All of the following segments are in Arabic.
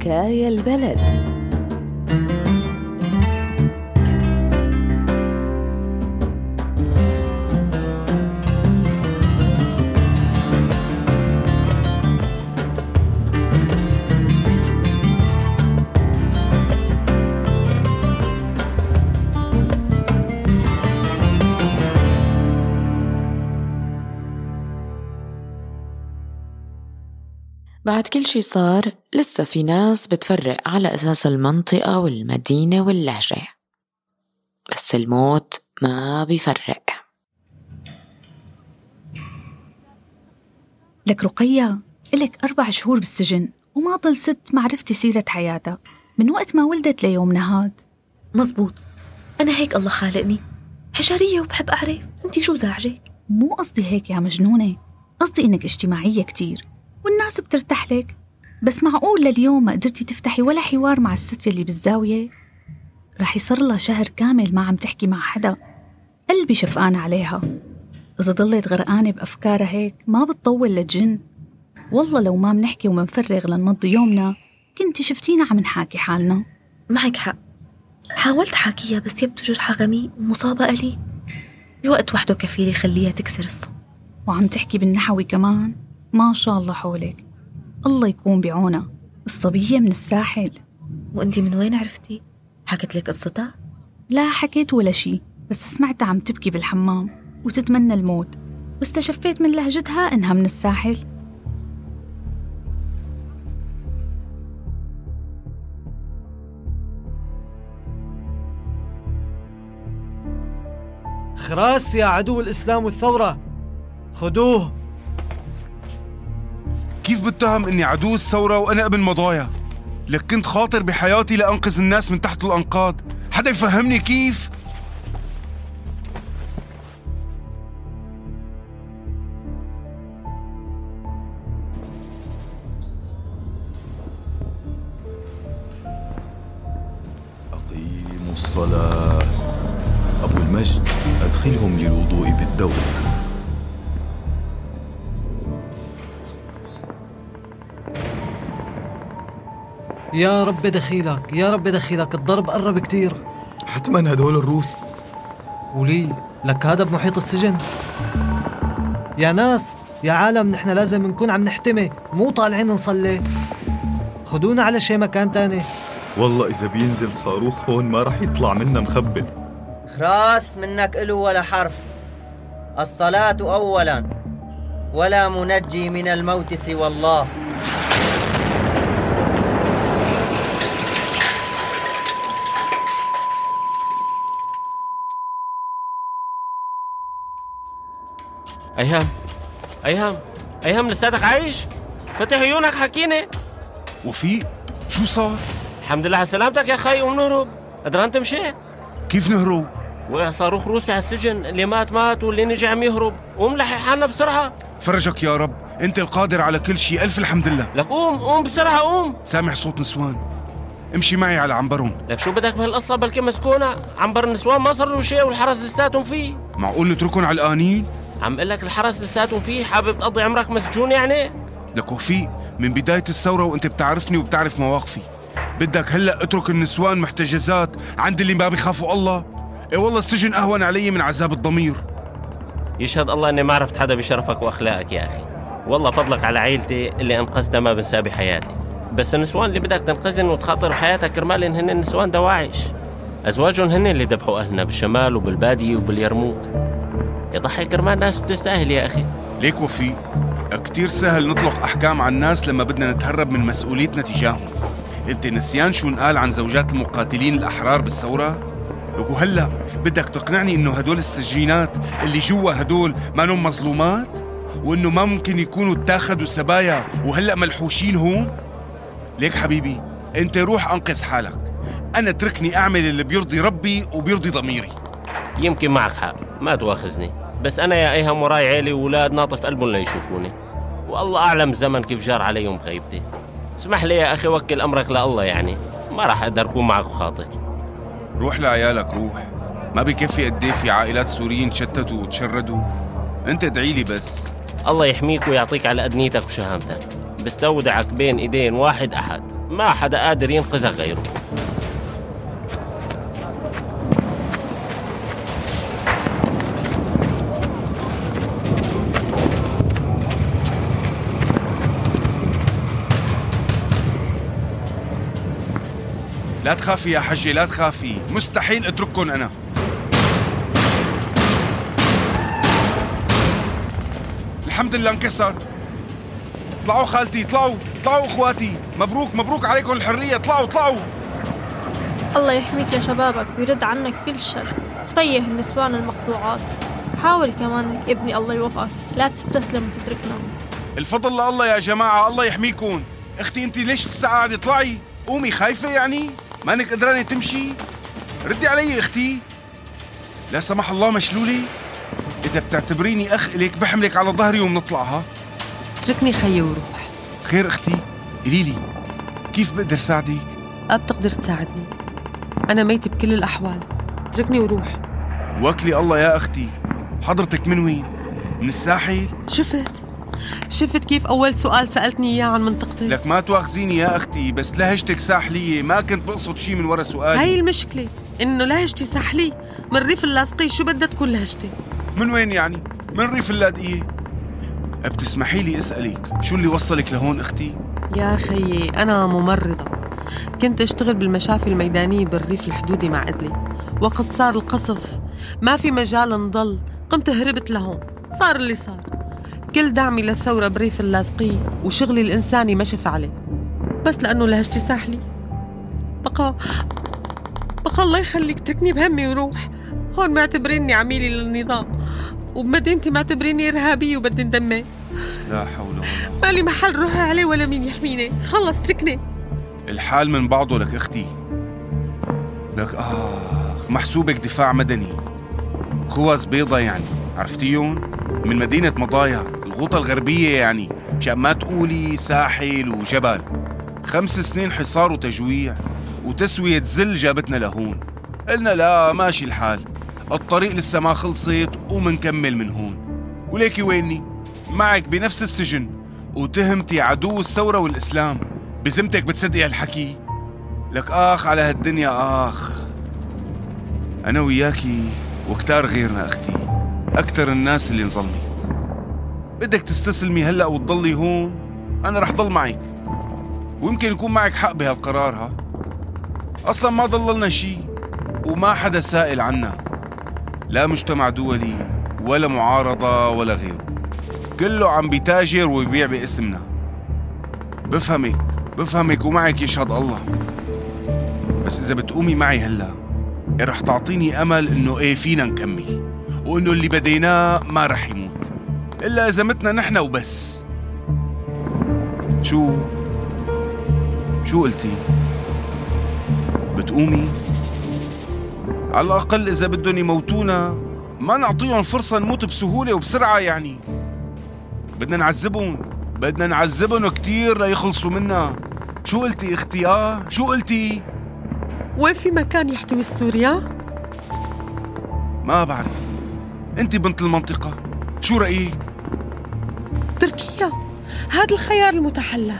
حكاية البلد. بعد كل شي صار لسه في ناس بتفرق على أساس المنطقة والمدينة واللهجة. بس الموت ما بيفرق. لك رقية إلك أربع شهور بالسجن وما ضل ست معرفتي سيرة حياتها. من وقت ما ولدت ليومنا هاد مزبوط. أنا هيك الله خالقني. حشرية وبحب أعرف. أنت شو زعجك؟ مو قصدي هيك يا مجنونة. قصدي إنك اجتماعية كتير. والناس بترتاح لك بس معقول لليوم ما قدرتي تفتحي ولا حوار مع الست اللي بالزاوية؟ رح يصير لها شهر كامل ما عم تحكي مع حدا. قلبي شفقان عليها. إذا ضلت غرقانة بأفكارها هيك ما بتطول للجن. والله لو ما منحكي ومنفرغ لنمضي يومنا كنتي شفتينا عم نحاكي حالنا. معك حق. حاولت حاكيها بس يبدو جرحها غميق ومصابة أليم الوقت وحده كفيل يخليها تكسر الصمت. وعم تحكي بالنحوي كمان. ما شاء الله حولك. الله يكون بعونها الصبية من الساحل. وأنت من وين عرفتي؟ حكت لك قصتها؟ لا حكيت ولا شي بس سمعتها عم تبكي بالحمام وتتمنى الموت. واستشفيت من لهجتها إنها من الساحل. خراس يا عدو الإسلام والثورة خدوه كيف بتهم إني عدو الثورة وأنا ابن مضايا؟ لك كنت خاطر بحياتي لأنقذ الناس من تحت الأنقاض. حدا يفهمني كيف؟ يا رب دخيلك يا رب دخيلك الضرب قرب كتير. حتما هدول الروس. ولي لك هذا بمحيط السجن. يا ناس يا عالم نحن لازم نكون عم نحتمي مو طالعين نصلي. خدونا على شي مكان تاني. والله إذا بينزل صاروخ هون ما رح يطلع منا مخبل. خراس منك إلو ولا حرف. الصلاة أولا ولا منجي من الموت سوى الله. أيهام أيهام أيهام لساتك عايش؟ فتح عيونك حكيني. وفيق شو صار؟ الحمد لله على سلامتك يا خي قوم نهرب قدران تمشي؟ كيف نهرب؟ وقع صاروخ روسي على السجن اللي مات مات واللي نجي عم يهرب. قوم لحق حالنا بسرعة. فرجك يا رب أنت القادر على كل شيء. ألف الحمد لله. لك قوم قوم بسرعة قوم. سامع صوت نسوان. امشي معي على عنبرهم. لك شو بدك بهالقصة؟ بلكي مسكونة. عنبر النسوان ما صار له شيء والحرس لساتهم فيه. معقول نتركهم علقانين عم أقول لك الحرس لساتهم فيه حابب تقضي عمرك مسجون يعني؟ لك وفيق من بداية الثورة وأنت بتعرفني وبتعرف مواقفي. بدك هلأ اترك النسوان محتجزات عند اللي ما بيخافوا الله؟ اي والله السجن أهون علي من عذاب الضمير. يشهد الله إني ما عرفت حدا بشرفك وأخلاقك يا أخي. والله فضلك على عيلتي اللي انقذتها ما بنساه بحياتي. بس النسوان اللي بدك تنقذن وتخاطر بحياتك كرمال هن النسوان دواعش. أزواجهم هن اللي ذبحوا أهلنا بالشمال وبالبادية وباليرموك. يضحي كرمال ناس بتستاهل يا أخي. ليك وفيق كتير سهل نطلق أحكام على الناس لما بدنا نتهرب من مسؤوليتنا تجاههم. أنت نسيان شو انقال عن زوجات المقاتلين الأحرار بالثورة؟ لك وهلا بدك تقنعني إنه هدول السجينات اللي جوا هدول ما نم مظلومات؟ وإنه ما ممكن يكونوا اتاخدوا سبايا وهلا ملحوشين هون؟ ليك حبيبي أنت روح أنقذ حالك. أنا اتركني أعمل اللي بيرضي ربي وبيرضي ضميري. يمكن معك حق. ما تواخذني. بس أنا يا ايهم وراي عيلي واولاد ناطف قلبهم ليشوفوني والله أعلم الزمن كيف جار عليهم غيبتي. اسمح لي يا أخي وكل أمرك لله يعني. ما راح أقدر أكون معك خاطر. روح لعيالك روح. ما بكفي قد إيه في عائلات سوريين تشتتوا وتشردوا. أنت ادعي لي بس. الله يحميك ويعطيك على قد نيتك وشهامتك. بستودعك بين إيدين واحد أحد. ما حدا قادر ينقذها غيره. لا تخافي يا حجة لا تخافي. مستحيل اترككم أنا. الحمد لله انكسر. اطلعوا خالتي اطلعوا اطلعوا اخواتي. مبروك مبروك عليكم الحرية. اطلعوا اطلعوا. الله يحميك يا شبابك ويرد عنك كل شر. طيه النسوان المقطوعات. حاول كمان ابني الله يوفقك. لا تستسلم وتتركنا. الفضل لله يا جماعة الله يحميكم أختي انت ليش لسه قاعدة اطلعي. قومي خايفة يعني؟ مانك قدرانة تمشي؟ ردي علي أختي. لا سمح الله مشلولة إذا بتعتبريني أخ إلك بحملك على ظهري وبنطلع ها؟ اتركني خيي وروح. خير أختي قولي لي كيف بقدر ساعدك؟ ما بتقدر تساعدني؟ أنا ميت بكل الأحوال. اتركني وروح. وكلي الله يا أختي. حضرتك من وين؟ من الساحل؟ شفت؟ شفت كيف أول سؤال سألتني إياه عن منطقتي؟ لك ما تواخذيني يا أختي بس لهجتك ساحليه ما كنت بقصد شيء من ورا سؤالي. هاي المشكلة إنه لهجتي ساحلي من ريف اللاصقي شو بدها تكون لهجتي؟ من وين يعني؟ من ريف اللاذقيه بتسمحي لي أسألك شو اللي وصلك لهون أختي؟ يا خيي أنا ممرضة. كنت أشتغل بالمشافي الميدانية بالريف الحدودي مع إدلي. وقت صار القصف ما في مجال نضل. قمت هربت لهون. صار اللي صار. كل دعمي للثورة بريف اللاصقي وشغلي الإنساني ما شف عليه. بس لأنه لهجتي ساحلي بقى بقى الله يخليك تركني بهمي وروح. هون معتبريني عميلي للنظام. وبمدينتي معتبريني إرهابية وبدي اندمج لا حول ولا مالي محل روحي عليه ولا مين يحميني. خلص تركني. الحال من بعضه لك أختي. لك آخ محسوبك دفاع مدني. خوذ بيضة يعني. عرفتيهم؟ من مدينة مضايا. الغوطة الغربية يعني مشان ما تقولي ساحل وجبل. خمس سنين حصار وتجويع وتسوية زل جابتنا لهون. قلنا لا ماشي الحال. الطريق لسه ما خلصت ومنكمل من هون. وليكي ويني؟ معك بنفس السجن وتهمتي عدو الثورة والإسلام. بذمتك بتصدقي هالحكي لك آخ على هالدنيا آخ. أنا وياكي وكتار غيرنا أختي. أكتر الناس اللي انظلمت. بدك تستسلمي هلأ وتضلي هون. أنا رح ضل معك. ويمكن يكون معك حق بهالقرار ها؟ أصلا ما ضللنا شي وما حدا سائل عنا. لا مجتمع دولي ولا معارضة ولا غيره. كله عم بيتاجر ويبيع باسمنا. بفهمك بفهمك ومعك يشهد الله. بس إذا بتقومي معي هلا رح تعطيني أمل إنه إيه فينا نكمل. وإنه اللي بديناه ما رح يموت. إلا إذا متنا نحن وبس. شو؟ شو قلتي؟ بتقومي؟ على الأقل إذا بدهم يموتونا ما نعطيهم فرصة نموت بسهولة وبسرعة يعني. بدنا نعذبهم بدنا نعذبهم كتير ليخلصوا منا. شو قلتي أختي آه شو قلتي؟ وين في مكان يحتوي سوريا؟ ما بعرف. انت بنت المنطقة. شو رأيك؟ تركيا. هذا الخيار المتحلى.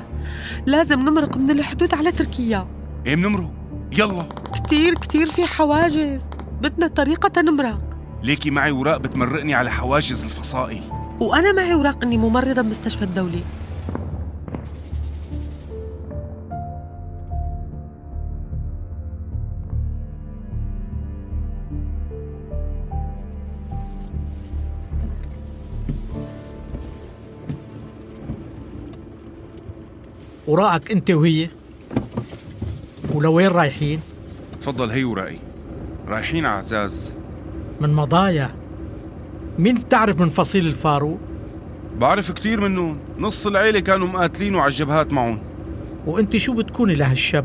لازم نمرق من الحدود على تركيا. إيه بنمرق يلا. كتير كتير في حواجز. بدنا طريقة نمرق. ليكي معي وراق بتمرقني على حواجز الفصائل. وأنا معي أوراق إني ممرضة بمستشفى الدولي. وراءك انت وهي. ولوين رايحين؟ تفضل هي وراقي رايحين عزاز من مضايا. مين بتعرف من فصيل الفاروق؟ بعرف كتير منهم نص العيلة كانوا مقاتلين على الجبهات معهم. وانت شو بتكوني لهالشاب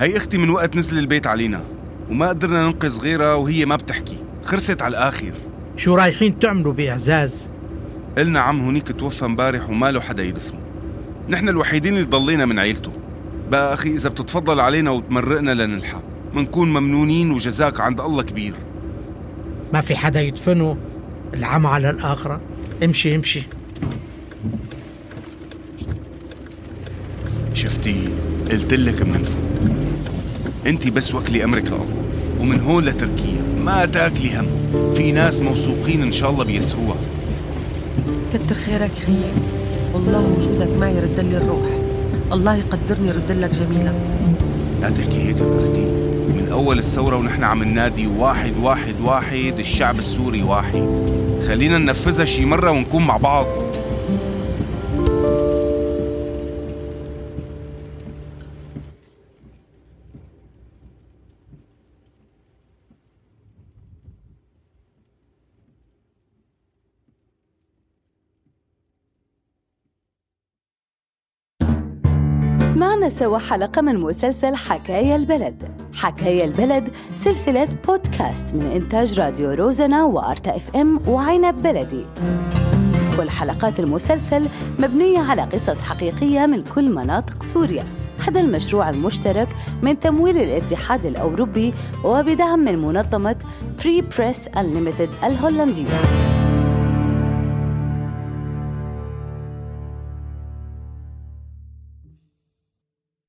هي أختي من وقت نزل البيت علينا وما قدرنا ننقذ غيرها وهي ما بتحكي. خرست على الآخر. شو رايحين تعملوا بإعزاز؟ قلنا عم هونيك توفى امبارح وما له حدا يدفنه. نحن الوحيدين اللي ضلينا من عيلته. بقى أخي إذا بتتفضل علينا وتمرقنا لنلحق. منكون ممنونين وجزاك عند الله كبير. ما في حدا يدفنه العمى على الآخرة. امشي امشي. شفتي؟ قلت لك منفوت أنت بس وكلي أمرك لله ومن هون لتركيا. ما تاكلي هم. في ناس موثوقين إن شاء الله بيسروها. كتر خيرك خيي. والله وجودك معي رد لي الروح. الله يقدرني رد لك جميلك لا تحكي هيك أختي من أول الثورة ونحن عم ننادي واحد واحد واحد الشعب السوري واحد. خلينا ننفذها شي مرة ونكون مع بعض. سمعنا سوا حلقة من مسلسل حكاية البلد. حكاية البلد سلسلة بودكاست من إنتاج راديو روزنا وأرتا FM وعنب بلدي. كل حلقات المسلسل مبنية على قصص حقيقية من كل مناطق سوريا. هذا المشروع المشترك من تمويل الاتحاد الأوروبي وبدعم من منظمة Free Press Unlimited الهولندية.